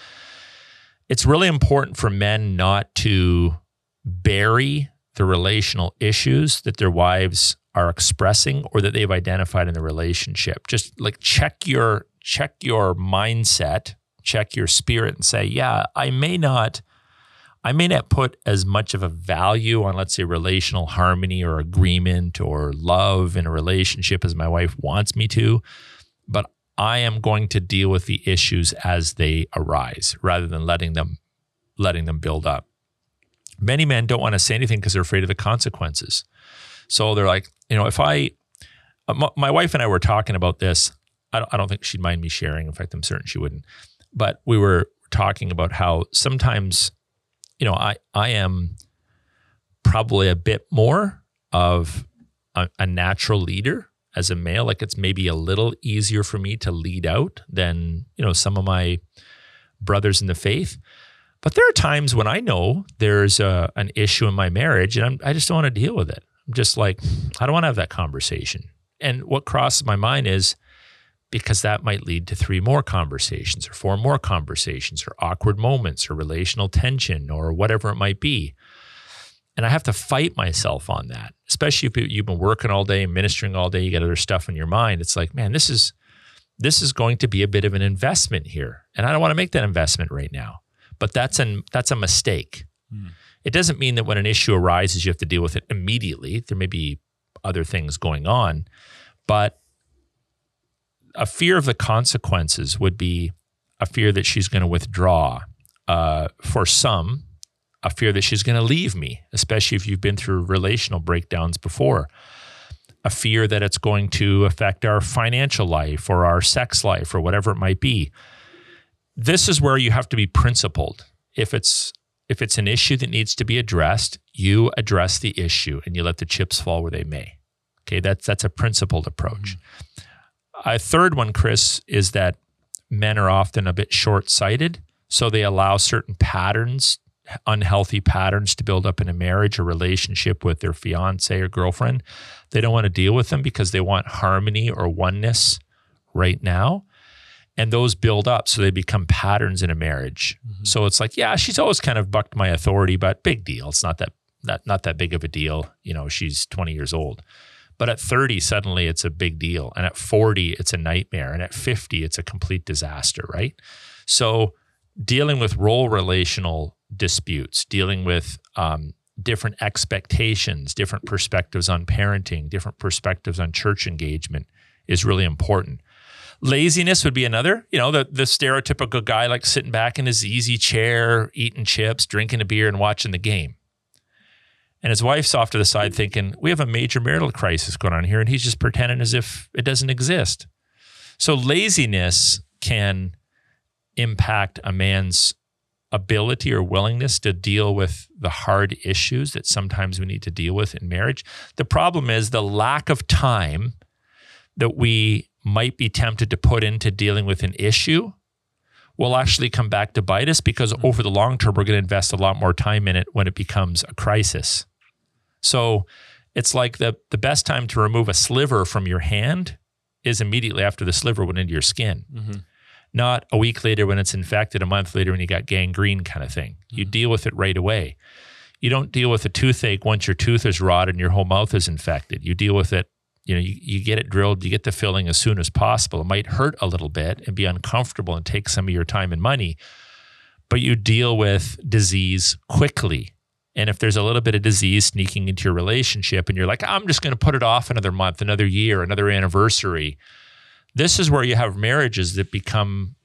[SPEAKER 2] it's really important for men not to bury the relational issues that their wives are expressing or that they've identified in the relationship. Just like check your check your mindset check your spirit and say, yeah, I may not I may not put as much of a value on let's say relational harmony or agreement or love in a relationship as my wife wants me to, but I am going to deal with the issues as they arise rather than letting them letting them build up. Many men don't want to say anything because they're afraid of the consequences. So they're like, you know, if I uh, my wife and I were talking about this. I don't, I don't think she'd mind me sharing. In fact, I'm certain she wouldn't. But we were talking about how sometimes, you know, I I am probably a bit more of a, a natural leader as a male. Like it's maybe a little easier for me to lead out than, you know, some of my brothers in the faith. But there are times when I know there's a, an issue in my marriage and I'm, I just don't want to deal with it. I'm just like, I don't want to have that conversation. And what crosses my mind is because that might lead to three more conversations or four more conversations or awkward moments or relational tension or whatever it might be. And I have to fight myself on that, especially if you've been working all day, and ministering all day, you got other stuff in your mind. It's like, man, this is this is going to be a bit of an investment here, and I don't want to make that investment right now. But that's an that's a mistake. Mm. It doesn't mean that when an issue arises, you have to deal with it immediately. There may be other things going on, but a fear of the consequences would be a fear that she's going to withdraw. Uh, for some, a fear that she's going to leave me, especially if you've been through relational breakdowns before. A fear that it's going to affect our financial life or our sex life or whatever it might be. This is where you have to be principled. If it's if it's an issue that needs to be addressed, you address the issue and you let the chips fall where they may. Okay, that's that's a principled approach. Mm-hmm. A third one, Chris, is that men are often a bit short sighted. So they allow certain patterns, unhealthy patterns to build up in a marriage or relationship with their fiance or girlfriend. They don't want to deal with them because they want harmony or oneness right now. And those build up so they become patterns in a marriage. Mm-hmm. So it's like, yeah, she's always kind of bucked my authority, but big deal. It's not that, that not that big of a deal. You know, she's 20 years old. But at 30, suddenly it's a big deal. And at 40, it's a nightmare. And at 50, it's a complete disaster, right? So dealing with role relational disputes, dealing with um, different expectations, different perspectives on parenting, different perspectives on church engagement is really important. Laziness would be another, you know, the, the stereotypical guy like sitting back in his easy chair, eating chips, drinking a beer, and watching the game. And his wife's off to the side thinking, we have a major marital crisis going on here. And he's just pretending as if it doesn't exist. So laziness can impact a man's ability or willingness to deal with the hard issues that sometimes we need to deal with in marriage. The problem is the lack of time that we might be tempted to put into dealing with an issue will actually come back to bite us because mm-hmm. over the long term, we're going to invest a lot more time in it when it becomes a crisis. So it's like the, the best time to remove a sliver from your hand is immediately after the sliver went into your skin. Mm-hmm. Not a week later when it's infected, a month later when you got gangrene kind of thing. You mm-hmm. deal with it right away. You don't deal with a toothache once your tooth is rotted and your whole mouth is infected. You deal with it you know, you, you get it drilled, you get the filling as soon as possible. It might hurt a little bit and be uncomfortable and take some of your time and money, but you deal with disease quickly. And if there's a little bit of disease sneaking into your relationship and you're like, I'm just going to put it off another month, another year, another anniversary, this is where you have marriages that become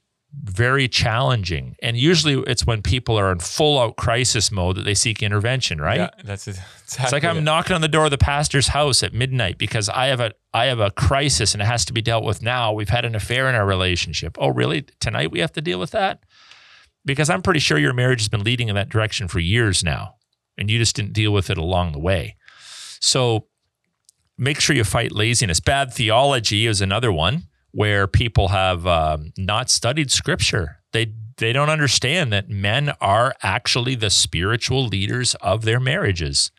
[SPEAKER 2] very challenging. And usually it's when people are in full out crisis mode that they seek intervention, right? Yeah,
[SPEAKER 1] that's exactly
[SPEAKER 2] It's like I'm it. knocking on the door of the pastor's house at midnight because I have a I have a crisis and it has to be dealt with now. We've had an affair in our relationship. Oh, really? Tonight we have to deal with that? Because I'm pretty sure your marriage has been leading in that direction for years now and you just didn't deal with it along the way. So make sure you fight laziness. Bad theology is another one where people have um, not studied scripture. They they don't understand that men are actually the spiritual leaders of their marriages.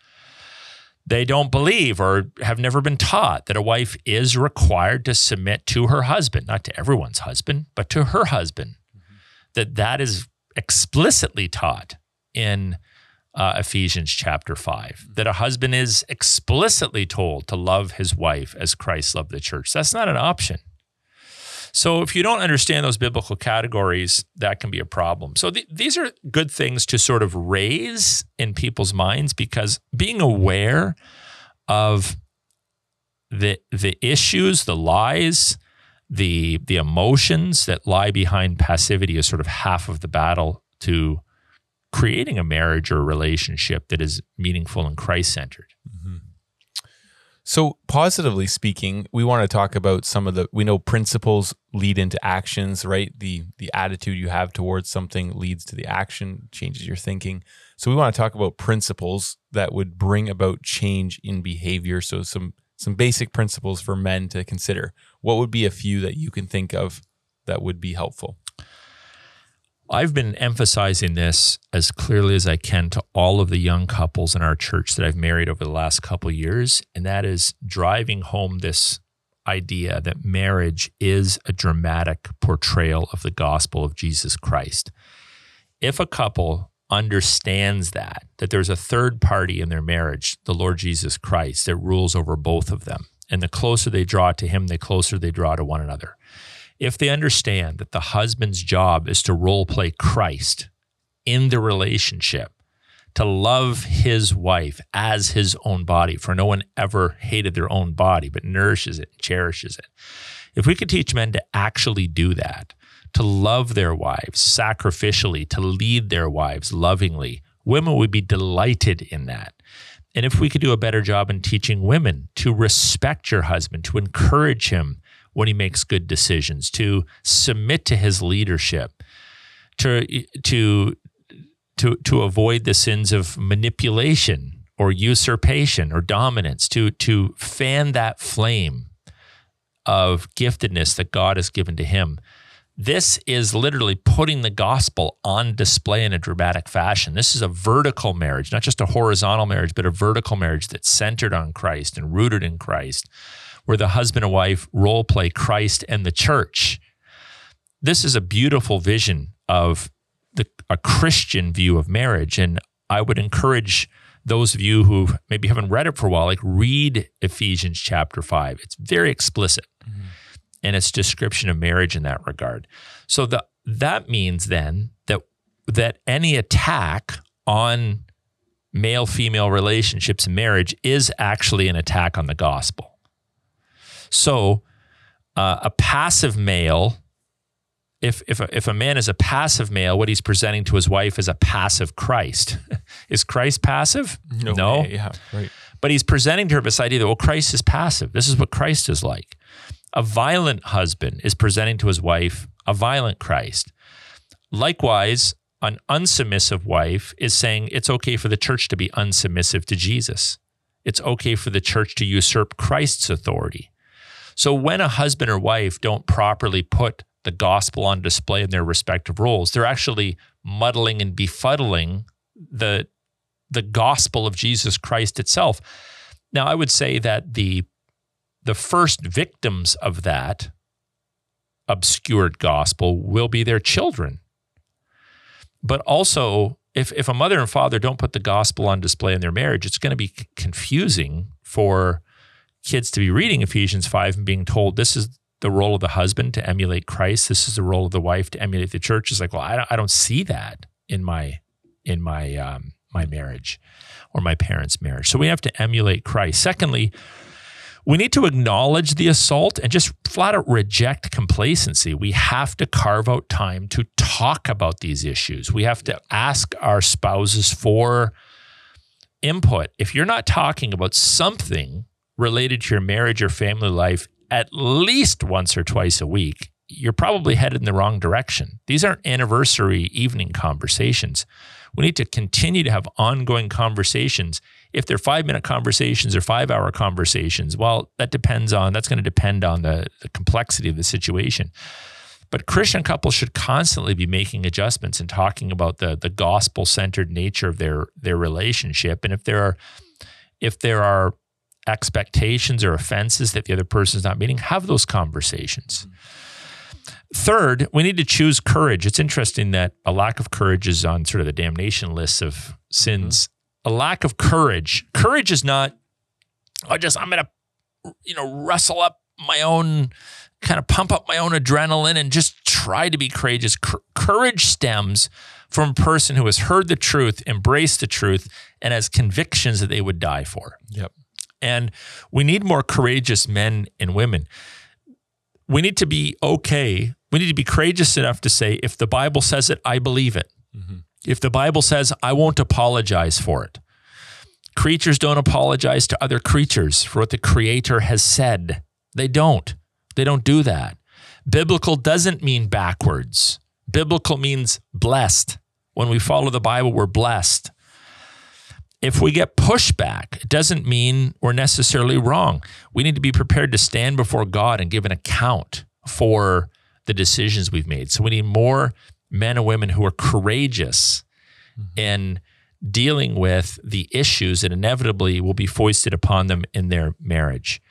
[SPEAKER 2] They don't believe or have never been taught that a wife is required to submit to her husband, not to everyone's husband, but to her husband. Mm-hmm. That that is explicitly taught in uh, Ephesians chapter 5, that a husband is explicitly told to love his wife as Christ loved the church. That's not an option. So if you don't understand those biblical categories, that can be a problem. So th- these are good things to sort of raise in people's minds because being aware of the the issues, the lies, the the emotions that lie behind passivity is sort of half of the battle to creating a marriage or a relationship that is meaningful and Christ centered. Mm-hmm.
[SPEAKER 1] So, positively speaking, we want to talk about some of the we know principles lead into actions, right? The the attitude you have towards something leads to the action, changes your thinking. So, we want to talk about principles that would bring about change in behavior. So, some some basic principles for men to consider. What would be a few that you can think of that would be helpful?
[SPEAKER 2] I've been emphasizing this as clearly as I can to all of the young couples in our church that I've married over the last couple years, and that is driving home this idea that marriage is a dramatic portrayal of the gospel of Jesus Christ. If a couple understands that that there's a third party in their marriage, the Lord Jesus Christ, that rules over both of them, and the closer they draw to him, the closer they draw to one another if they understand that the husband's job is to role play Christ in the relationship, to love his wife as his own body, for no one ever hated their own body, but nourishes it, cherishes it. If we could teach men to actually do that, to love their wives sacrificially, to lead their wives lovingly, women would be delighted in that. And if we could do a better job in teaching women to respect your husband, to encourage him when he makes good decisions, to submit to his leadership, to to to to avoid the sins of manipulation or usurpation or dominance, to to fan that flame of giftedness that God has given to him. This is literally putting the gospel on display in a dramatic fashion. This is a vertical marriage, not just a horizontal marriage, but a vertical marriage that's centered on Christ and rooted in Christ where the husband and wife role play Christ and the church. This is a beautiful vision of the, a Christian view of marriage. And I would encourage those of you who maybe haven't read it for a while, like read Ephesians chapter five. It's very explicit mm-hmm. in its description of marriage in that regard. So the, that means then that that any attack on male female relationships and marriage is actually an attack on the gospel. So, uh, a passive male, if if a, if a man is a passive male, what he's presenting to his wife is a passive Christ. (laughs) is Christ passive?
[SPEAKER 1] No. no? Way, yeah, right.
[SPEAKER 2] But he's presenting to her this idea that well, Christ is passive. This is what Christ is like. A violent husband is presenting to his wife a violent Christ. Likewise, an unsubmissive wife is saying it's okay for the church to be unsubmissive to Jesus. It's okay for the church to usurp Christ's authority. So when a husband or wife don't properly put the gospel on display in their respective roles, they're actually muddling and befuddling the the gospel of Jesus Christ itself. Now, I would say that the the first victims of that obscured gospel will be their children. But also, if, if a mother and father don't put the gospel on display in their marriage, it's going to be confusing for kids to be reading Ephesians 5 and being told this is the role of the husband to emulate Christ. This is the role of the wife to emulate the church. Is like, well, I don't, I don't see that in my in my um, my marriage or my parents' marriage. So we have to emulate Christ. Secondly, we need to acknowledge the assault and just flat out reject complacency. We have to carve out time to talk about these issues. We have to ask our spouses for input. If you're not talking about something related to your marriage or family life at least once or twice a week, you're probably headed in the wrong direction. These aren't anniversary evening conversations. We need to continue to have ongoing conversations. If they're five minute conversations or five hour conversations, well, that depends on, that's going to depend on the, the complexity of the situation. But Christian couples should constantly be making adjustments and talking about the, the gospel centered nature of their, their relationship. And if there are, if there are expectations or offenses that the other person is not meeting, have those conversations. Third, we need to choose courage. It's interesting that a lack of courage is on sort of the damnation list of sins. Mm-hmm. A lack of courage. Courage is not, I just, I'm going to, you know, wrestle up my own, kind of pump up my own adrenaline and just try to be courageous. courage stems from a person who has heard the truth, embraced the truth, and has convictions that they would die for.
[SPEAKER 1] Yep.
[SPEAKER 2] And we need more courageous men and women. We need to be okay. We need to be courageous enough to say, if the Bible says it, I believe it. Mm-hmm. If the Bible says, I won't apologize for it. Creatures don't apologize to other creatures for what the creator has said. They don't. They don't do that. Biblical doesn't mean backwards. Biblical means blessed. When we follow the Bible, we're blessed. If we get pushback, it doesn't mean we're necessarily wrong. We need to be prepared to stand before God and give an account for the decisions we've made. So we need more men and women who are courageous mm-hmm. in dealing with the issues that inevitably will be foisted upon them in their marriage.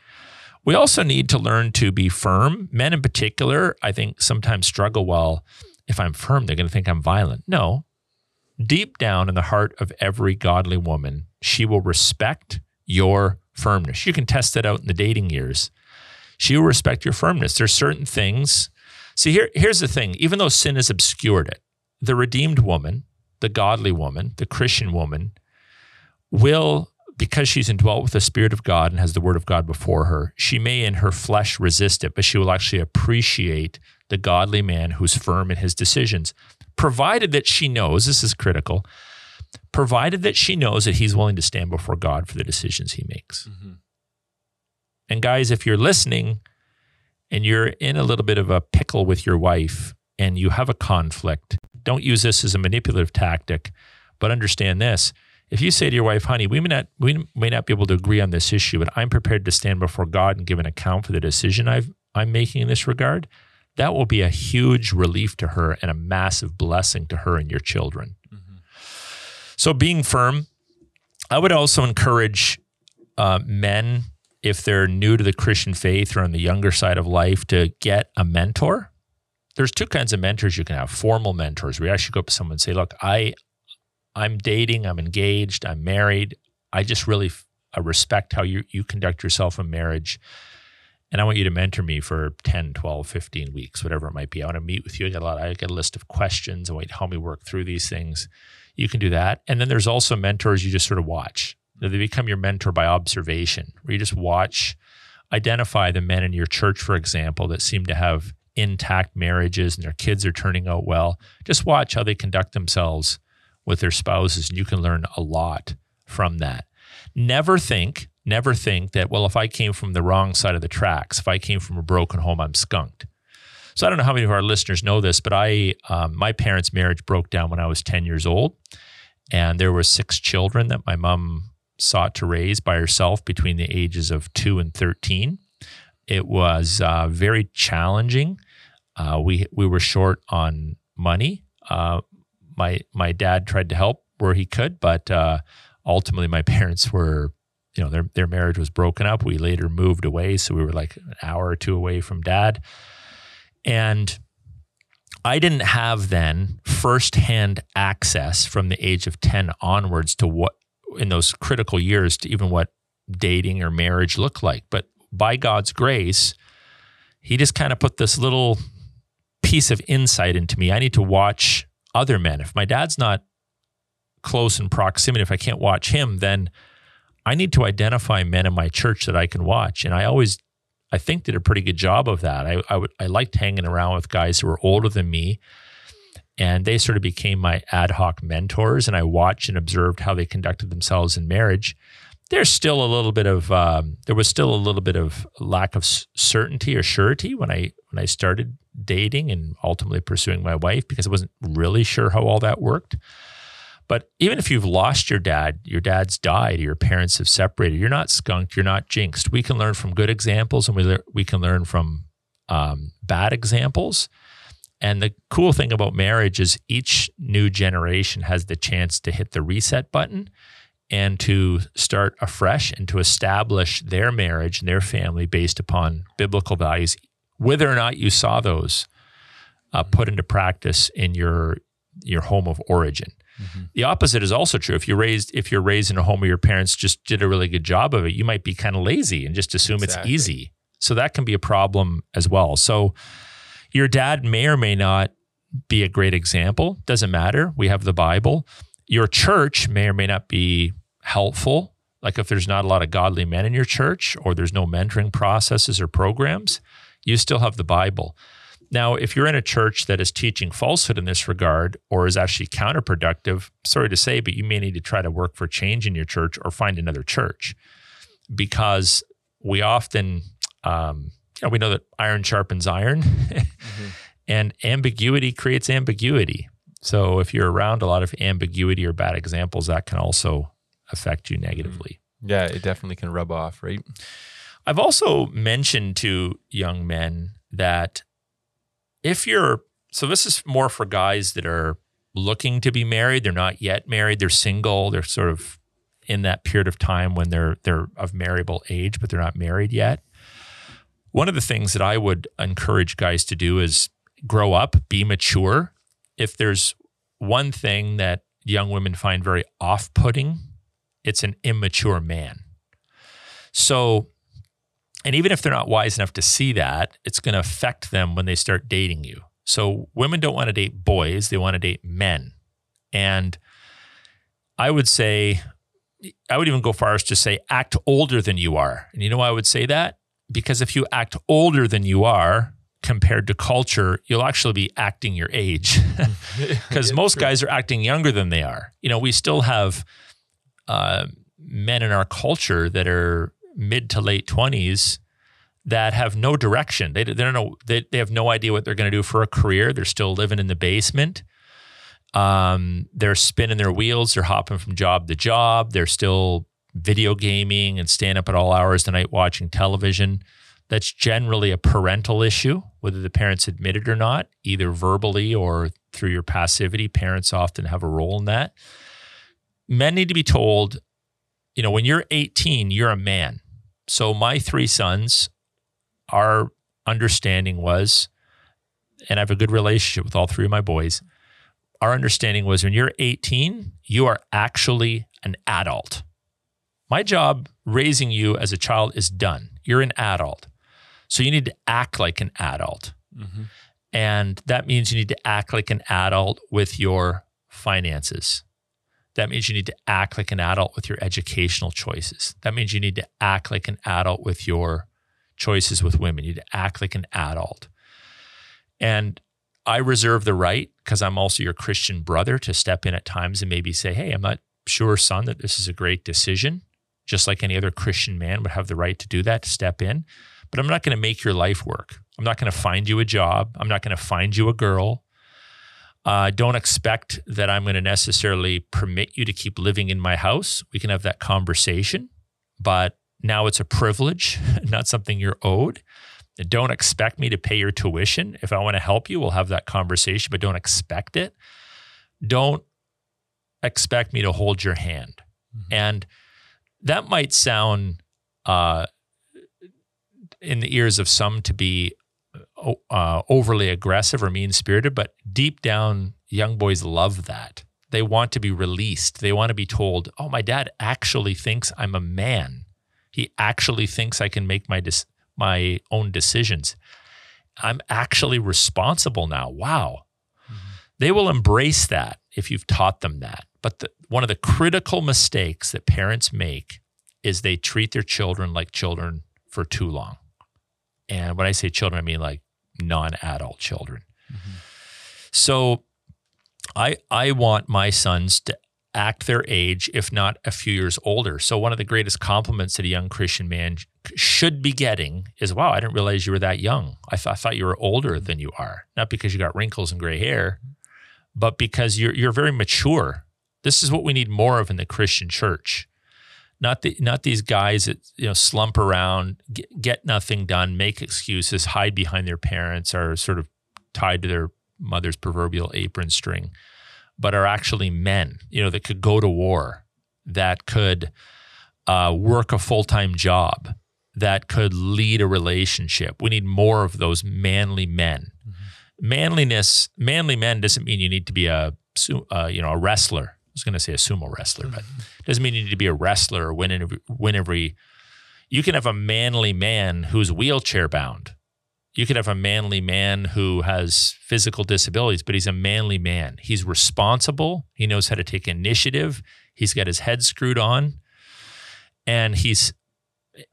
[SPEAKER 2] We also need to learn to be firm. Men in particular, I think, sometimes struggle well. If I'm firm, they're going to think I'm violent. No. Deep down in the heart of every godly woman, she will respect your firmness. You can test it out in the dating years. She will respect your firmness. There's certain things. See, here, here's the thing even though sin has obscured it, the redeemed woman, the godly woman, the Christian woman, will because she's indwelt with the Spirit of God and has the Word of God before her, she may in her flesh resist it, but she will actually appreciate the godly man who's firm in his decisions, provided that she knows this is critical, provided that she knows that he's willing to stand before God for the decisions he makes. Mm-hmm. And guys, if you're listening and you're in a little bit of a pickle with your wife and you have a conflict, don't use this as a manipulative tactic, but understand this if you say to your wife, honey, we may not we may not be able to agree on this issue, but I'm prepared to stand before God and give an account for the decision I've I'm making in this regard, that will be a huge relief to her and a massive blessing to her and your children. Mm-hmm. So being firm, I would also encourage uh, men if they're new to the Christian faith or on the younger side of life to get a mentor. There's two kinds of mentors you can have. Formal mentors, where you actually go up to someone and say, "Look, I I'm dating, I'm engaged, I'm married. I just really I respect how you, you conduct yourself in marriage. And I want you to mentor me for 10, 12, 15 weeks, whatever it might be. I want to meet with you. I get a lot, I get a list of questions. I want you to help me work through these things. You can do that. And then there's also mentors you just sort of watch. They become your mentor by observation, where you just watch, identify the men in your church, for example, that seem to have intact marriages and their kids are turning out well. Just watch how they conduct themselves with their spouses, and you can learn a lot from that. Never think, never think that, well, if I came from the wrong side of the tracks, if I came from a broken home, I'm skunked. So I don't know how many of our listeners know this, but I, um, my parents' marriage broke down when I was 10 years old, and there were six children that my mom sought to raise by herself between the ages of two and 13. It was uh, very challenging. Uh, we we were short on money. Uh, my my dad tried to help where he could, but uh, ultimately my (laughs) parents were, you know, their their marriage was broken up. We later moved away, so we were like an hour or two away from dad, and I didn't have then firsthand access from the age of ten onwards to what in those critical years to even what dating or marriage looked like. But by God's grace, He just kind of put this little piece of insight into me. I need to watch other men. If my dad's not close in proximity, if I can't watch him, then I need to identify men in my church that I can watch. And I always, I think, did a pretty good job of that. I, I, liked hanging around with guys who were older than me. And they sort of became my ad hoc mentors. And I watched and observed how they conducted themselves in marriage. There's still a little bit of, um, there was still a little bit of lack of certainty or surety when I when I started dating and ultimately pursuing my wife because I wasn't really sure how all that worked. But even if you've lost your dad, your dad's died, your parents have separated, you're not skunked, you're not jinxed. We can learn from good examples and we, le- we can learn from um, bad examples. And the cool thing about marriage is each new generation has the chance to hit the reset button and to start afresh and to establish their marriage and their family based upon biblical values, whether or not you saw those uh, put into practice in your your home of origin. Mm-hmm. The opposite is also true. If you raised if you're raised in a home where your parents just did a really good job of it, you might be kind of lazy and just assume exactly. it's easy. So that can be a problem as well. So your dad may or may not be a great example. Doesn't matter. We have the Bible. Your church may or may not be helpful. Like if there's not a lot of godly men in your church or there's no mentoring processes or programs, you still have the Bible. Now, if you're in a church that is teaching falsehood in this regard or is actually counterproductive, sorry to say, but you may need to try to work for change in your church or find another church because we often, um, you know, we know that iron sharpens iron (laughs) mm-hmm. and ambiguity creates ambiguity. So if you're around a lot of ambiguity or bad examples, that can also affect you negatively.
[SPEAKER 1] Yeah, it definitely can rub off, right?
[SPEAKER 2] I've also mentioned to young men that if you're so this is more for guys that are looking to be married, they're not yet married, they're single, they're sort of in that period of time when they're they're of marriable age, but they're not married yet. One of the things that I would encourage guys to do is grow up, be mature. If there's one thing that young women find very off-putting, it's an immature man. So and even if they're not wise enough to see that, it's going to affect them when they start dating you. So women don't want to date boys, they want to date men. And I would say, I would even go far as to say, act older than you are. And you know why I would say that? Because if you act older than you are compared to culture, you'll actually be acting your age. (laughs) (laughs) Because yeah, most true. guys are acting younger than they are. You know, we still have uh, men in our culture that are mid to late 20s that have no direction. They, they don't know, they, they have no idea what they're going to do for a career. They're still living in the basement. Um, they're spinning their wheels. They're hopping from job to job. They're still video gaming and staying up at all hours of the night watching television. That's generally a parental issue, whether the parents admit it or not, either verbally or through your passivity. Parents often have a role in that. Men need to be told, you know, when you're 18, you're a man. So my three sons, our understanding was, and I have a good relationship with all three of my boys. Our understanding was when you're 18, you are actually an adult. My job raising you as a child is done. You're an adult. So you need to act like an adult. Mm-hmm. And that means you need to act like an adult with your finances. That means you need to act like an adult with your educational choices. That means you need to act like an adult with your choices with women. You need to act like an adult. And I reserve the right, because I'm also your Christian brother, to step in at times and maybe say, Hey, I'm not sure, son, that this is a great decision. Just like any other Christian man would have the right to do that, to step in. But I'm not going to make your life work. I'm not going to find you a job. I'm not going to find you a girl. Uh, don't expect that I'm going to necessarily permit you to keep living in my house. We can have that conversation, but now it's a privilege, (laughs) not something you're owed. Don't expect me to pay your tuition. If I want to help you, we'll have that conversation, but don't expect it. Don't expect me to hold your hand. Mm-hmm. And that might sound uh, in the ears of some to be uh, overly aggressive or mean spirited, but deep down, young boys love that. They want to be released. They want to be told, oh, my dad actually thinks I'm a man. He actually thinks I can make my, dis- my own decisions. I'm actually responsible now. Wow. Mm-hmm. They will embrace that if you've taught them that. But the, one of the critical mistakes that parents make is they treat their children like children for too long. And when I say children, I mean like non-adult children. Mm-hmm. So I I want my sons to act their age, if not a few years older. So one of the greatest compliments that a young Christian man should be getting is, "Wow, I didn't realize you were that young. I, th- I thought you were older than you are. Not because you got wrinkles and gray hair, but because you're you're very mature. This is what we need more of in the Christian church not the not these guys that you know slump around, get, get nothing done, make excuses, hide behind their parents, are sort of tied to their mother's proverbial apron string, but are actually men, you know, that could go to war, that could uh, work a full time job, that could lead a relationship. We need more of those manly men. Mm-hmm. Manliness, manly men doesn't mean you need to be a uh, you know a wrestler was going to say a sumo wrestler, but it doesn't mean you need to be a wrestler or win every, win every. You can have a manly man who's wheelchair bound. You could have a manly man who has physical disabilities, but he's a manly man. He's responsible. He knows how to take initiative. He's got his head screwed on, and he's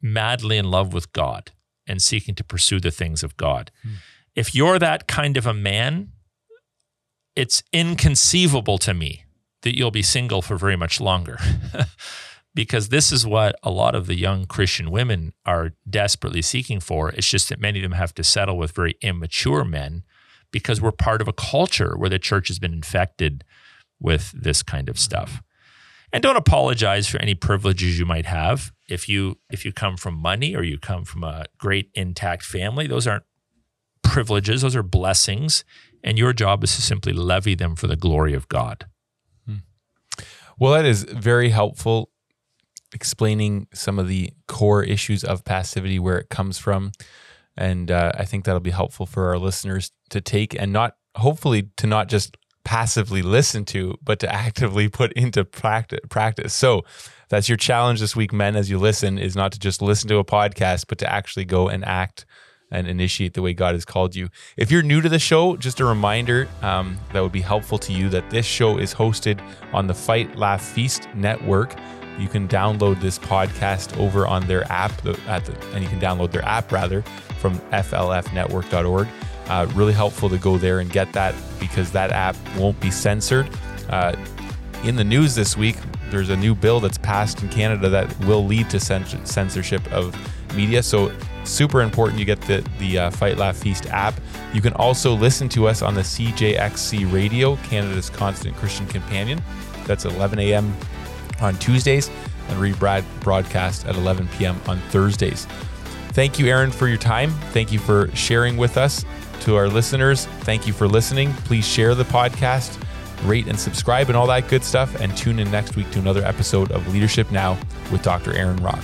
[SPEAKER 2] madly in love with God and seeking to pursue the things of God. Hmm. if you're that kind of a man, it's inconceivable to me that you'll be single for very much longer. (laughs) because this is what a lot of the young Christian women are desperately seeking for. It's just that many of them have to settle with very immature men because we're part of a culture where the church has been infected with this kind of stuff. And don't apologize for any privileges you might have. If you if you come from money or you come from a great intact family, those aren't privileges, those are blessings, and your job is to simply levy them for the glory of God.
[SPEAKER 1] Well, that is very helpful explaining some of the core issues of passivity, where it comes from. And uh, I think that'll be helpful for our listeners to take and not, hopefully, to not just passively listen to, but to actively put into practice. So that's your challenge this week, men, as you listen, is not to just listen to a podcast, but to actually go and act and initiate the way God has called you. If you're new to the show, just a reminder um, that would be helpful to you that this show is hosted on the Fight Laugh Feast network. You can download this podcast over on their app, the, and you can download their app rather from flfnetwork.org. Uh, really helpful to go there and get that because that app won't be censored. Uh, in the news this week, there's a new bill that's passed in Canada that will lead to censorship of media. So super important you get the the uh, Fight Laugh Feast app. You can also listen to us on the CJXC Radio, Canada's constant Christian companion. That's 11 a.m. on Tuesdays and rebroadcast at 11 p.m. on Thursdays. Thank you, Aaron, for your time. Thank you for sharing with us. To our listeners, thank you for listening. Please share the podcast, rate and subscribe, and all that good stuff. And tune in next week to another episode of Leadership Now with Dr. Aaron Rock.